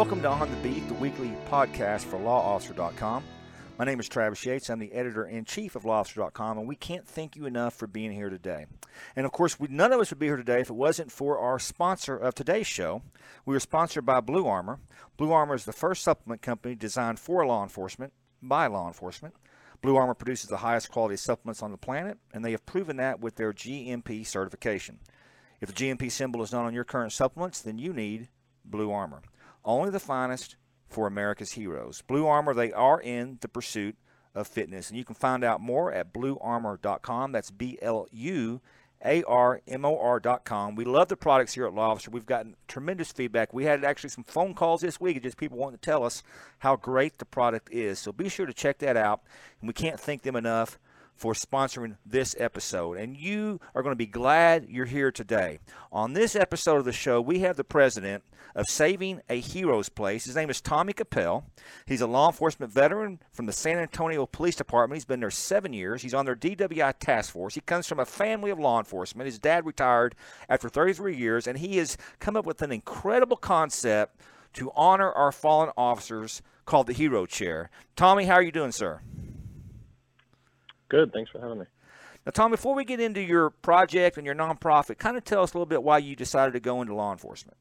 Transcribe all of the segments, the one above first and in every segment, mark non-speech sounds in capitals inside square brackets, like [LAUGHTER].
Welcome to On the Beat, the weekly podcast for lawofficer.com. My name is Travis Yates. I'm the editor in chief of lawofficer.com, and we can't thank you enough for being here today. And of course, we, none of us would be here today if it wasn't for our sponsor of today's show. We are sponsored by Blue Armor. Blue Armor is the first supplement company designed for law enforcement by law enforcement. Blue Armor produces the highest quality supplements on the planet, and they have proven that with their GMP certification. If the GMP symbol is not on your current supplements, then you need Blue Armor. Only the finest for America's heroes. Blue Armor, they are in the pursuit of fitness. And you can find out more at bluearmor.com. That's B L U A R M O R.com. We love the products here at Law Officer. We've gotten tremendous feedback. We had actually some phone calls this week, just people wanting to tell us how great the product is. So be sure to check that out. And we can't thank them enough for sponsoring this episode. And you are going to be glad you're here today. On this episode of the show, we have the president of Saving a Hero's Place. His name is Tommy Capel. He's a law enforcement veteran from the San Antonio Police Department. He's been there seven years. He's on their DWI task force. He comes from a family of law enforcement. His dad retired after 33 years, and he has come up with an incredible concept to honor our fallen officers called the Hero Chair. Tommy, how are you doing, sir? Good. Thanks for having me. Now, Tom, before we get into your project and your nonprofit, kind of tell us a little bit why you decided to go into law enforcement.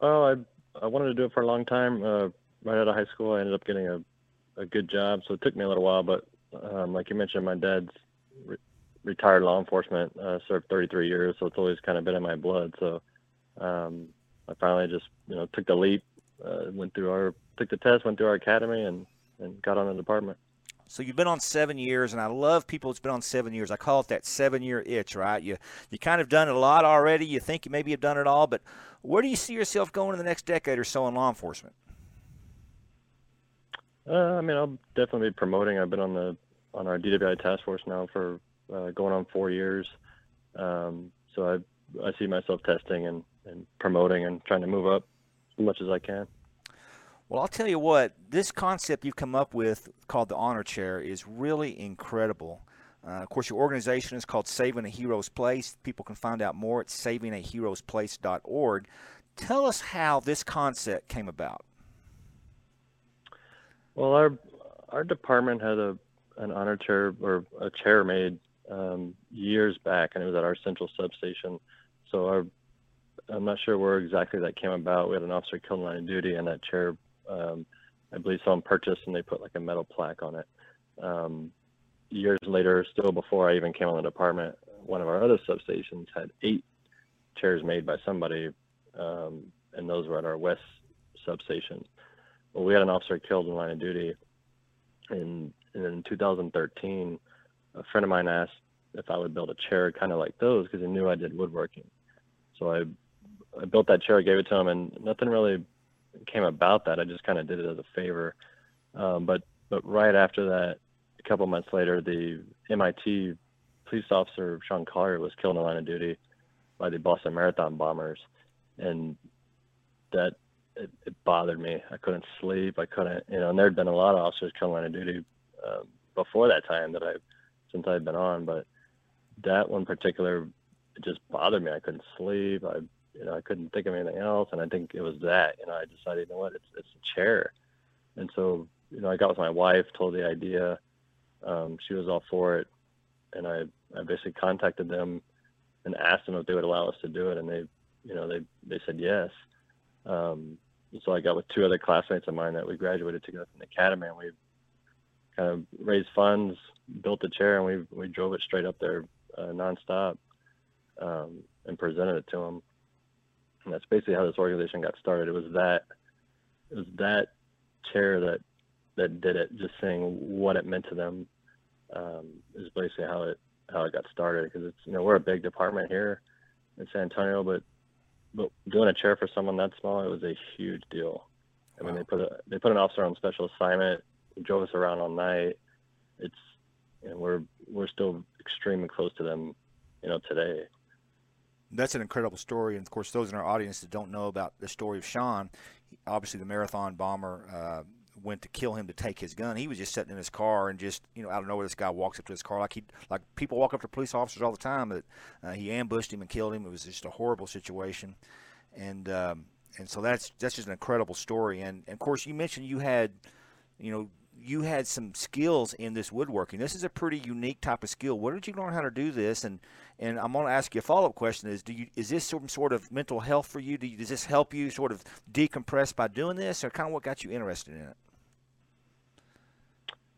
Oh, I I wanted to do it for a long time. Uh, right out of high school, I ended up getting a, a good job, so it took me a little while. But um, like you mentioned, my dad's re- retired law enforcement, uh, served 33 years, so it's always kind of been in my blood. So um, I finally just you know took the leap, uh, went through our took the test, went through our academy, and and got on the department. So you've been on seven years, and I love people that's been on seven years. I call it that seven-year itch, right? You you kind of done it a lot already. You think you maybe have done it all, but where do you see yourself going in the next decade or so in law enforcement? Uh, I mean, I'll definitely be promoting. I've been on the on our DWI task force now for uh, going on four years. Um, so I I see myself testing and, and promoting and trying to move up as much as I can. Well, I'll tell you what, this concept you've come up with called the Honor Chair is really incredible. Uh, of course, your organization is called Saving a Hero's Place. People can find out more at savingaheroesplace.org. Tell us how this concept came about. Well, our our department had a an honor chair or a chair made um, years back, and it was at our central substation. So our I'm not sure where exactly that came about. We had an officer killed of duty, and that chair um, I believe someone purchased and they put like a metal plaque on it. Um, years later, still before I even came on the department, one of our other substations had eight chairs made by somebody, um, and those were at our west substation. Well, we had an officer killed in line of duty, and, and in 2013, a friend of mine asked if I would build a chair kind of like those because he knew I did woodworking. So I I built that chair, gave it to him, and nothing really came about that. I just kind of did it as a favor. Um, but but right after that, a couple months later, the MIT police officer Sean Collier was killed in the line of duty by the Boston Marathon bombers, and that it, it bothered me. I couldn't sleep. I couldn't, you know. And there had been a lot of officers killed in line of duty uh, before that time that I, since I'd been on, but that one particular, it just bothered me. I couldn't sleep. I you know, I couldn't think of anything else, and I think it was that. You know, I decided, you know what, it's it's a chair, and so you know, I got with my wife, told the idea. Um, she was all for it, and I I basically contacted them and asked them if they would allow us to do it, and they, you know, they they said yes. Um, so I got with two other classmates of mine that we graduated together from the academy, and we kind of raised funds, built the chair, and we we drove it straight up there uh, nonstop, um, and presented it to them. And that's basically how this organization got started. It was that it was that chair that that did it, just saying what it meant to them um, is basically how it how it got started. Because it's you know we're a big department here in San Antonio, but but doing a chair for someone that small, it was a huge deal. I mean, wow. they put a they put an officer on special assignment, drove us around all night. It's know, we're we're still extremely close to them, you know, today that's an incredible story. And of course, those in our audience that don't know about the story of Sean, obviously the marathon bomber uh, went to kill him to take his gun. He was just sitting in his car and just you know out of nowhere this guy walks up to his car like he like people walk up to police officers all the time. That uh, he ambushed him and killed him. It was just a horrible situation. And um, and so that's that's just an incredible story. And, and of course, you mentioned you had, you know, you had some skills in this woodworking. This is a pretty unique type of skill. Where did you learn how to do this? And and I'm going to ask you a follow up question: Is do you is this some sort of mental health for you? Do you, does this help you sort of decompress by doing this, or kind of what got you interested in it?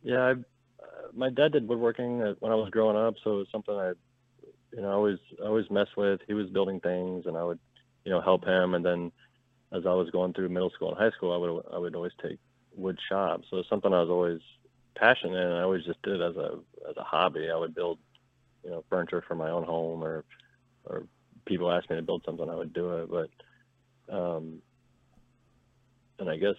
Yeah, I, uh, my dad did woodworking when I was growing up, so it was something I, you know, always always mess with. He was building things, and I would, you know, help him. And then as I was going through middle school and high school, I would I would always take wood shop. So it's something I was always passionate in. I always just did as a as a hobby. I would build, you know, furniture for my own home, or or people asked me to build something, I would do it. But, um, and I guess,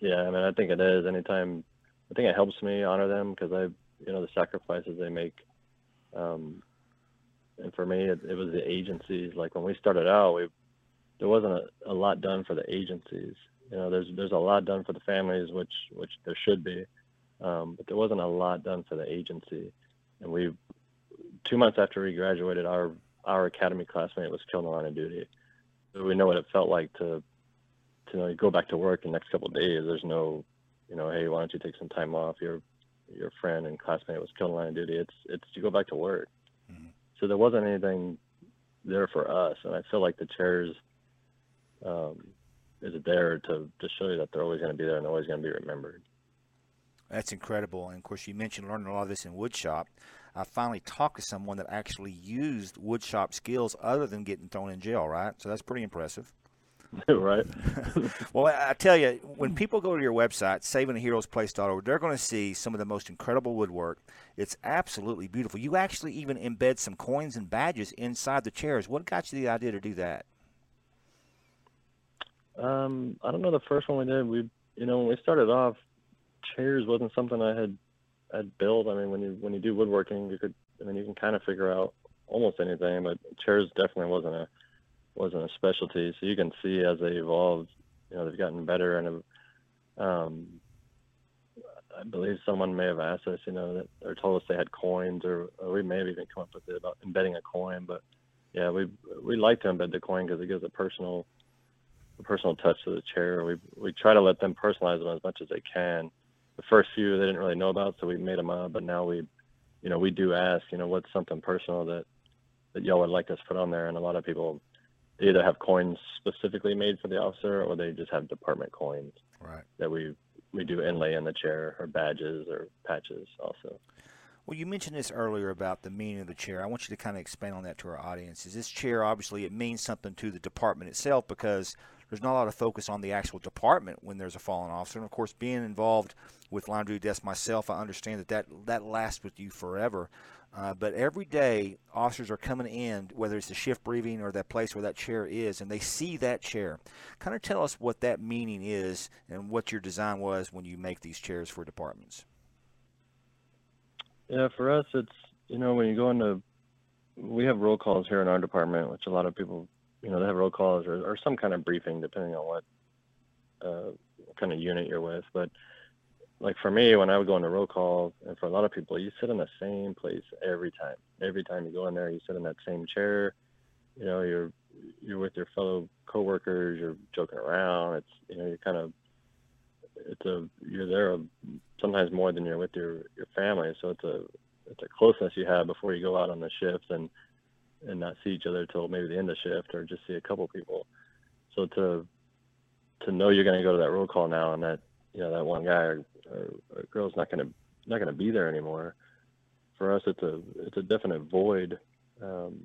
yeah, I mean, I think it is. Anytime, I think it helps me honor them because I, you know, the sacrifices they make. Um, and for me, it, it was the agencies. Like when we started out, we there wasn't a, a lot done for the agencies you know, there's there's a lot done for the families, which which there should be, um, but there wasn't a lot done for the agency. And we, two months after we graduated, our our academy classmate was killed in line of duty. So we know what it felt like to to you know, go back to work in the next couple of days. There's no, you know, hey, why don't you take some time off? Your your friend and classmate was killed in line of duty. It's it's you go back to work. Mm-hmm. So there wasn't anything there for us, and I feel like the chairs. Um, is there to, to show you that they're always going to be there and always going to be remembered. That's incredible. And of course, you mentioned learning a lot of this in woodshop. I finally talked to someone that actually used woodshop skills other than getting thrown in jail, right? So that's pretty impressive. [LAUGHS] right. [LAUGHS] well, I tell you, when people go to your website, savingaheroesplace.org, they're going to see some of the most incredible woodwork. It's absolutely beautiful. You actually even embed some coins and badges inside the chairs. What got you the idea to do that? Um, I don't know the first one we did. We, you know, when we started off, chairs wasn't something I had had build. I mean, when you when you do woodworking, you could, I mean, you can kind of figure out almost anything, but chairs definitely wasn't a wasn't a specialty. So you can see as they evolved, you know, they've gotten better, and um, I believe someone may have asked us, you know, that or told us they had coins, or, or we may have even come up with it about embedding a coin. But yeah, we we like to embed the coin because it gives a personal a personal touch to the chair. We we try to let them personalize them as much as they can. The first few they didn't really know about, so we made them up. But now we, you know, we do ask, you know, what's something personal that that y'all would like us to put on there, and a lot of people either have coins specifically made for the officer, or they just have department coins right. that we we do inlay in the chair, or badges, or patches also. Well, you mentioned this earlier about the meaning of the chair. I want you to kind of expand on that to our audience. Is this chair obviously it means something to the department itself because there's not a lot of focus on the actual department when there's a fallen officer. And of course, being involved with duty desk myself, I understand that that, that lasts with you forever. Uh, but every day, officers are coming in, whether it's the shift briefing or that place where that chair is, and they see that chair. Kind of tell us what that meaning is and what your design was when you make these chairs for departments. Yeah, for us, it's you know when you go into we have roll calls here in our department, which a lot of people you know, they have roll calls or, or some kind of briefing, depending on what uh, kind of unit you're with. But like for me, when I would go into roll call, and for a lot of people, you sit in the same place every time. Every time you go in there, you sit in that same chair. You know, you're you're with your fellow coworkers. You're joking around. It's you know, you're kind of it's a you're there sometimes more than you're with your your family. So it's a it's a closeness you have before you go out on the shift and and not see each other till maybe the end of shift or just see a couple people. So to to know you're going to go to that roll call now and that you know that one guy or, or, or girl's not going to not going to be there anymore. For us, it's a it's a definite void, um,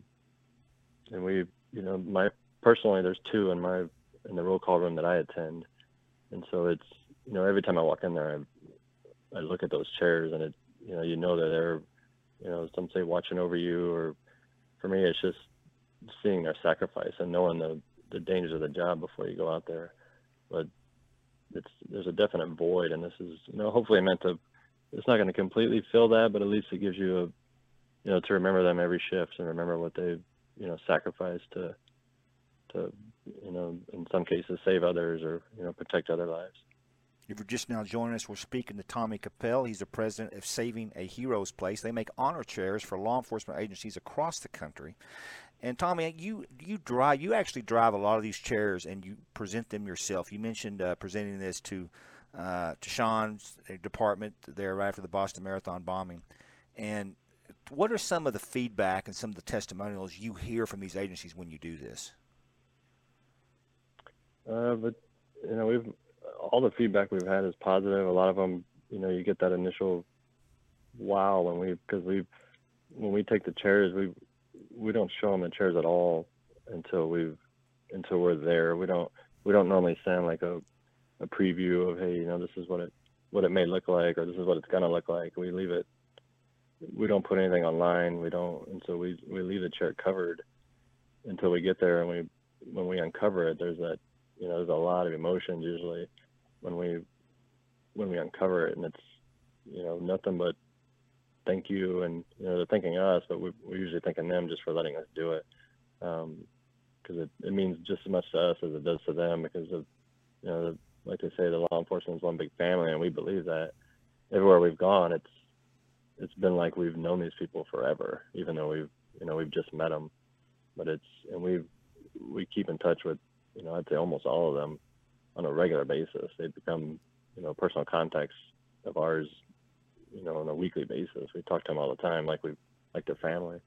and we you know my personally there's two in my in the roll call room that I attend, and so it's you know every time I walk in there I I look at those chairs and it you know you know that they're you know some say watching over you or for me, it's just seeing their sacrifice and knowing the the dangers of the job before you go out there. But it's there's a definite void, and this is you know hopefully meant to. It's not going to completely fill that, but at least it gives you a you know to remember them every shift and remember what they you know sacrificed to to you know in some cases save others or you know protect other lives. If you're just now joining us, we're speaking to Tommy Capel. He's the president of Saving a Hero's Place. They make honor chairs for law enforcement agencies across the country. And Tommy, you you drive you actually drive a lot of these chairs and you present them yourself. You mentioned uh, presenting this to uh, to Sean's department there right after the Boston Marathon bombing. And what are some of the feedback and some of the testimonials you hear from these agencies when you do this? Uh, but you know, we've all the feedback we've had is positive. A lot of them, you know, you get that initial wow when we because we when we take the chairs, we we don't show them the chairs at all until we've until we're there. We don't we don't normally send like a a preview of hey, you know, this is what it what it may look like or this is what it's gonna look like. We leave it. We don't put anything online. We don't, and so we we leave the chair covered until we get there and we when we uncover it. There's that you know there's a lot of emotions usually when we when we uncover it and it's you know nothing but thank you and you know they're thanking us but we, we're usually thanking them just for letting us do it. Because um, it, it means just as much to us as it does to them because of you know the, like they say the law enforcement is one big family and we believe that. Everywhere we've gone it's it's been like we've known these people forever even though we've you know we've just met them but it's and we we keep in touch with you know I'd say almost all of them on a regular basis. They become, you know, personal contacts of ours, you know, on a weekly basis. We talk to them all the time, like we like their family.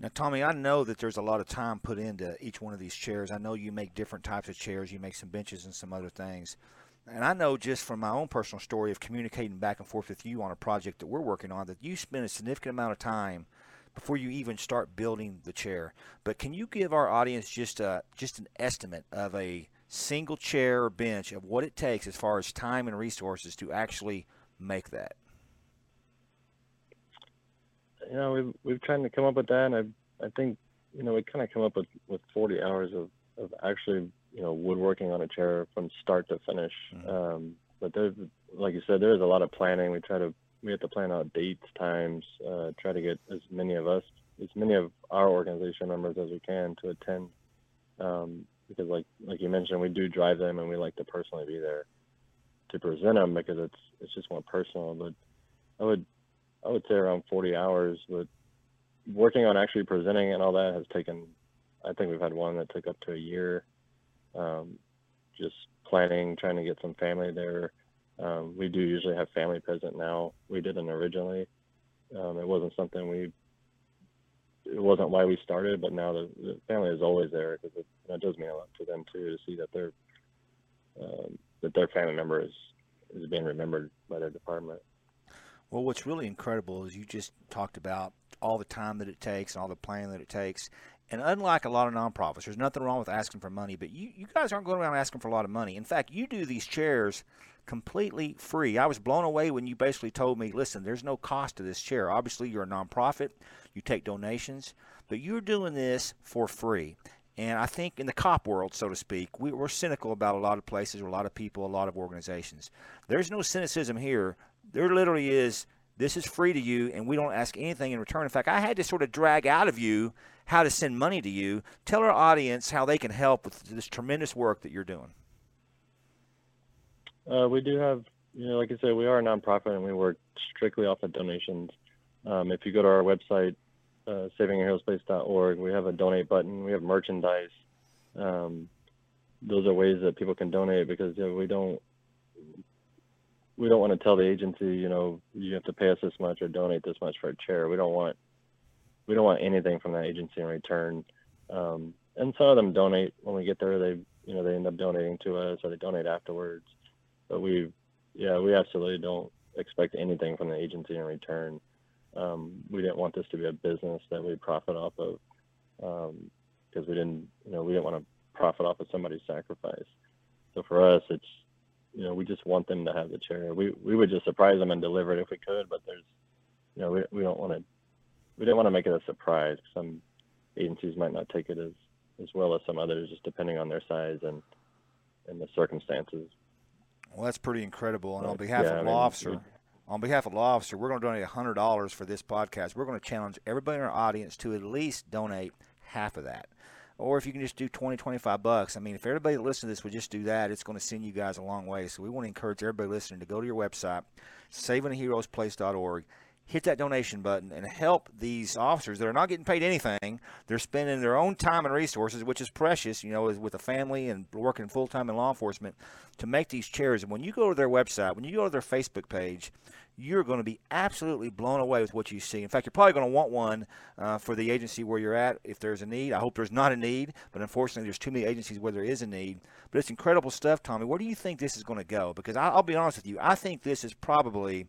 Now, Tommy, I know that there's a lot of time put into each one of these chairs. I know you make different types of chairs. You make some benches and some other things. And I know just from my own personal story of communicating back and forth with you on a project that we're working on that you spend a significant amount of time before you even start building the chair. But can you give our audience just a, just an estimate of a single chair or bench of what it takes as far as time and resources to actually make that? You know, we've we've tried to come up with that, and I I think you know we kind of come up with with 40 hours of of actually you know woodworking on a chair from start to finish. Mm-hmm. Um, but there's like you said, there's a lot of planning. We try to we have to plan out dates, times, uh, try to get as many of us, as many of our organization members as we can to attend. Um, because like like you mentioned, we do drive them and we like to personally be there to present them because it's it's just more personal. But I would I would say around 40 hours. But working on actually presenting and all that has taken. I think we've had one that took up to a year. Um, just planning, trying to get some family there. Um, we do usually have family present now. We didn't originally. Um, it wasn't something we it wasn't why we started, but now the, the family is always there because it, that does mean a lot to them too to see that their um, that their family member is is being remembered by their department. Well, what's really incredible is you just talked about all the time that it takes and all the planning that it takes. And unlike a lot of nonprofits, there's nothing wrong with asking for money, but you, you guys aren't going around asking for a lot of money. In fact, you do these chairs completely free. I was blown away when you basically told me, listen, there's no cost to this chair. Obviously, you're a nonprofit, you take donations, but you're doing this for free. And I think in the cop world, so to speak, we, are cynical about a lot of places, a lot of people, a lot of organizations. There's no cynicism here. There literally is this is free to you, and we don't ask anything in return. In fact, I had to sort of drag out of you how to send money to you. Tell our audience how they can help with this tremendous work that you're doing. Uh, we do have, you know, like I said, we are a nonprofit and we work strictly off of donations. Um, if you go to our website, uh, we have a donate button. We have merchandise. Um, those are ways that people can donate because you know, we don't we don't want to tell the agency, you know, you have to pay us this much or donate this much for a chair. We don't want we don't want anything from that agency in return. Um, and some of them donate when we get there. They you know they end up donating to us or they donate afterwards but we, yeah, we absolutely don't expect anything from the agency in return. Um, we didn't want this to be a business that we profit off of because um, we didn't, you know, we didn't want to profit off of somebody's sacrifice. So for us, it's, you know, we just want them to have the chair. We we would just surprise them and deliver it if we could, but there's, you know, we we don't want to, we didn't want to make it a surprise. Some agencies might not take it as as well as some others, just depending on their size and and the circumstances. Well, that's pretty incredible. And on behalf yeah, of law I mean, officer, on behalf of law officer, we're going to donate hundred dollars for this podcast. We're going to challenge everybody in our audience to at least donate half of that. Or if you can just do 20, 25 bucks. I mean, if everybody that listens to this would just do that, it's going to send you guys a long way. So we want to encourage everybody listening to go to your website, savingaheroesplace.org, hit that donation button and help these officers that are not getting paid anything. They're spending their own time and resources, which is precious, you know, with a family and working full time in law enforcement, to make these chairs. And when you go to their website, when you go to their Facebook page, you're going to be absolutely blown away with what you see. In fact, you're probably going to want one uh, for the agency where you're at if there's a need. I hope there's not a need, but unfortunately, there's too many agencies where there is a need. But it's incredible stuff, Tommy. Where do you think this is going to go? Because I, will be honest with you, I think this is probably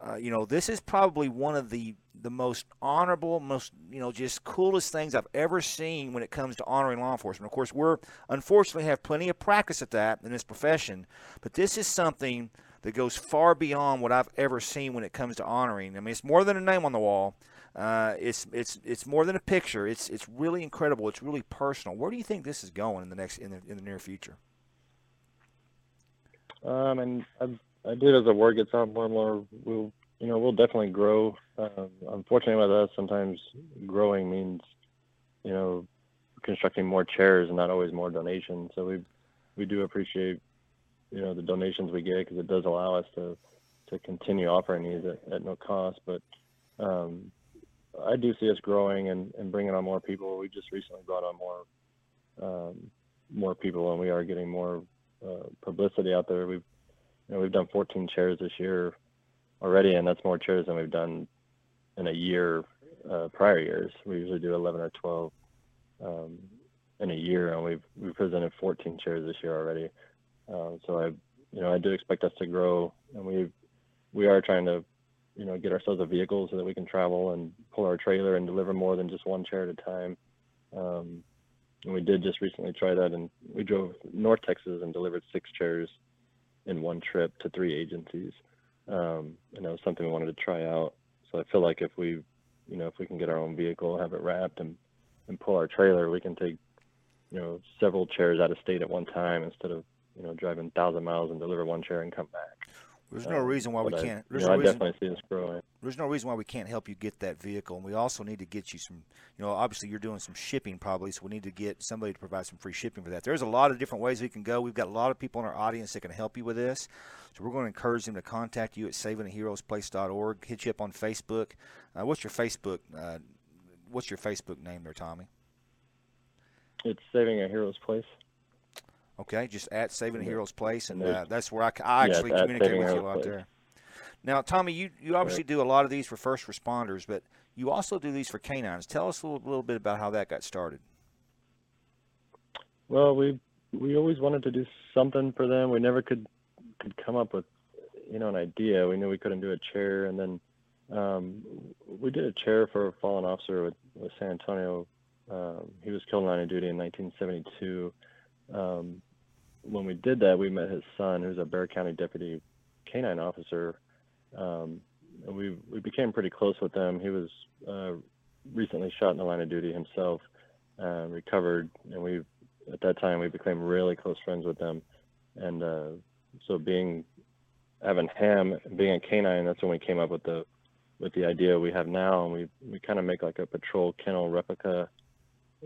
uh, you know, this is probably one of the the most honorable, most you know, just coolest things I've ever seen when it comes to honoring law enforcement. Of course, we're unfortunately have plenty of practice at that in this profession, but this is something that goes far beyond what I've ever seen when it comes to honoring. I mean, it's more than a name on the wall. Uh, it's it's it's more than a picture. It's it's really incredible. It's really personal. Where do you think this is going in the next in the in the near future? Um, and I I do as the word gets out more and more, we'll you know we'll definitely grow. Um, unfortunately, with us, sometimes growing means you know constructing more chairs and not always more donations. So we we do appreciate you know the donations we get because it does allow us to to continue offering these at, at no cost. But um, I do see us growing and, and bringing on more people. We just recently brought on more um, more people, and we are getting more uh, publicity out there. We've you know, we've done 14 chairs this year already, and that's more chairs than we've done in a year uh, prior years. We usually do 11 or 12 um, in a year, and we've we presented 14 chairs this year already. Um, so I, you know, I do expect us to grow, and we we are trying to, you know, get ourselves a vehicle so that we can travel and pull our trailer and deliver more than just one chair at a time. Um, and we did just recently try that, and we drove North Texas and delivered six chairs in one trip to three agencies. Um, and that was something we wanted to try out. So I feel like if we, you know, if we can get our own vehicle, have it wrapped, and and pull our trailer, we can take, you know, several chairs out of state at one time instead of, you know, driving thousand miles and deliver one chair and come back. There's no um, reason why we I, can't. There's know, no I definitely see this growing. There's no reason why we can't help you get that vehicle, and we also need to get you some. You know, obviously you're doing some shipping probably, so we need to get somebody to provide some free shipping for that. There's a lot of different ways we can go. We've got a lot of people in our audience that can help you with this, so we're going to encourage them to contact you at savingaheroesplace.org. Hit you up on Facebook. Uh, what's your Facebook? Uh, what's your Facebook name there, Tommy? It's Saving a Hero's Place. Okay, just at Saving a Hero's Place, and uh, that's where I, I actually yeah, communicate with you out lot there. Now, Tommy, you, you obviously do a lot of these for first responders, but you also do these for canines. Tell us a little, little bit about how that got started. Well, we we always wanted to do something for them. We never could could come up with you know an idea. We knew we couldn't do a chair, and then um, we did a chair for a fallen officer with, with San Antonio. Um, he was killed in line of duty in 1972. Um, when we did that, we met his son, who's a Bexar County deputy canine officer, um, and we we became pretty close with them. He was uh, recently shot in the line of duty himself, uh, recovered, and we at that time we became really close friends with them. And uh, so being having him being a canine, that's when we came up with the with the idea we have now, and we we kind of make like a patrol kennel replica.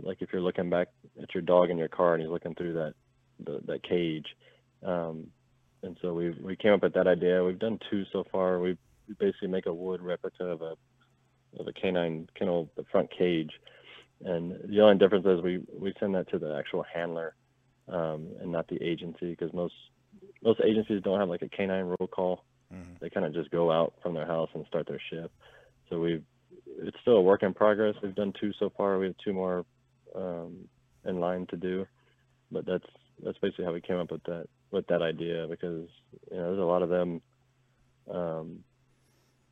Like if you're looking back at your dog in your car and he's looking through that the, that cage. Um, and so we we came up with that idea. We've done two so far. We, basically make a wood replica of a of a canine kennel, the front cage, and the only difference is we we send that to the actual handler um, and not the agency because most most agencies don't have like a canine roll call. Mm-hmm. They kind of just go out from their house and start their shift. So we it's still a work in progress. We've done two so far. We have two more um, in line to do, but that's that's basically how we came up with that with that idea because you know there's a lot of them um,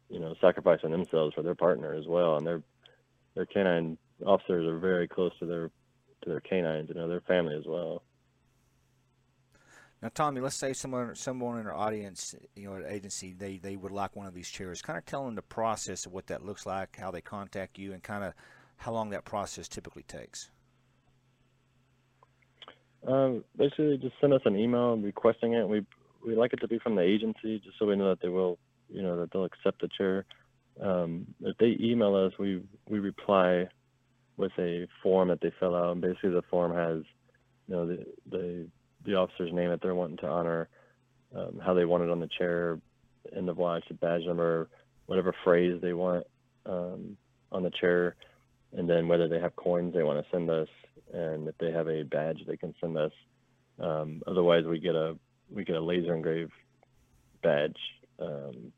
you know sacrificing themselves for their partner as well and their their canine officers are very close to their to their canines you know their family as well. Now tommy let's say someone someone in our audience you know at agency they they would like one of these chairs. Kind of tell them the process of what that looks like how they contact you and kind of how long that process typically takes um, basically, just send us an email requesting it. We we like it to be from the agency, just so we know that they will, you know, that they'll accept the chair. Um, if they email us, we we reply with a form that they fill out, and basically the form has, you know, the the the officer's name that they're wanting to honor, um, how they want it on the chair, end of life, badge number, whatever phrase they want um, on the chair, and then whether they have coins they want to send us, and if they have a badge they can send us. Um, otherwise, we get a we get a laser engraved badge um,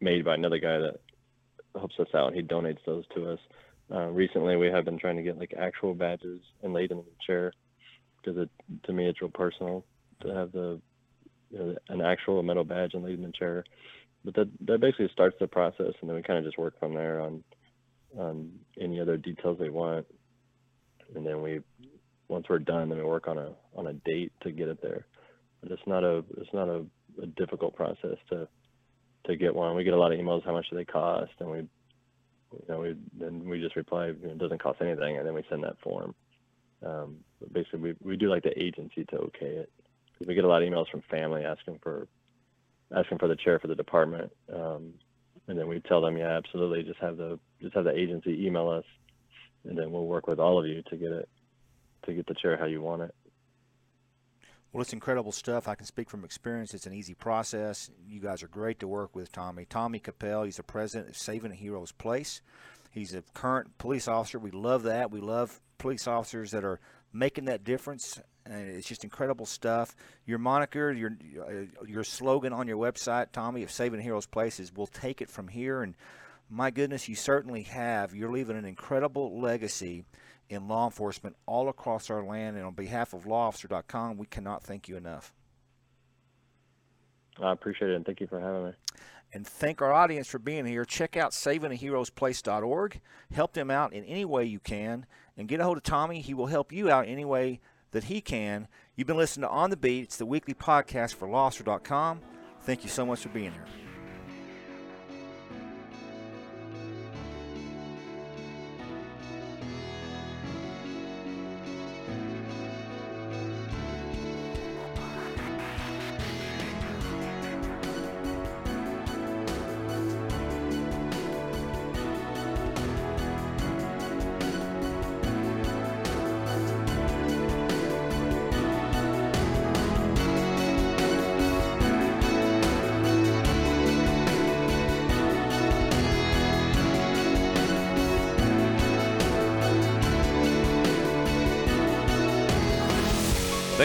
made by another guy that helps us out. He donates those to us. Uh, recently, we have been trying to get like actual badges and laid in the chair because it to me it's real personal to have the you know, an actual metal badge and laid in the chair. But that that basically starts the process, and then we kind of just work from there on on any other details they want, and then we once we're done, then we work on a on a date to get it there. But it's not a it's not a, a difficult process to to get one. We get a lot of emails. How much do they cost? And we you know, we then we just reply, you know, it doesn't cost anything, and then we send that form. Um, basically, we we do like the agency to okay it because we get a lot of emails from family asking for asking for the chair for the department, um, and then we tell them, yeah, absolutely, just have the just have the agency email us, and then we'll work with all of you to get it to get the chair how you want it. Well, it's incredible stuff. I can speak from experience. It's an easy process. You guys are great to work with, Tommy. Tommy Capel, he's the president of Saving a Hero's Place. He's a current police officer. We love that. We love police officers that are making that difference. And it's just incredible stuff. Your moniker, your uh, your slogan on your website, Tommy, of Saving Heroes Hero's Place is "We'll take it from here." And my goodness, you certainly have. You're leaving an incredible legacy in law enforcement all across our land. And on behalf of lawofficer.com, we cannot thank you enough. I appreciate it, and thank you for having me. And thank our audience for being here. Check out savingaheroesplace.org. Help them out in any way you can. And get a hold of Tommy. He will help you out any way that he can. You've been listening to On the Beat. It's the weekly podcast for lawofficer.com. Thank you so much for being here.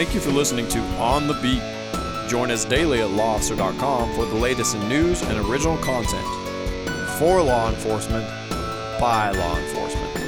Thank you for listening to On the Beat. Join us daily at lawofficer.com for the latest in news and original content. For law enforcement, by law enforcement.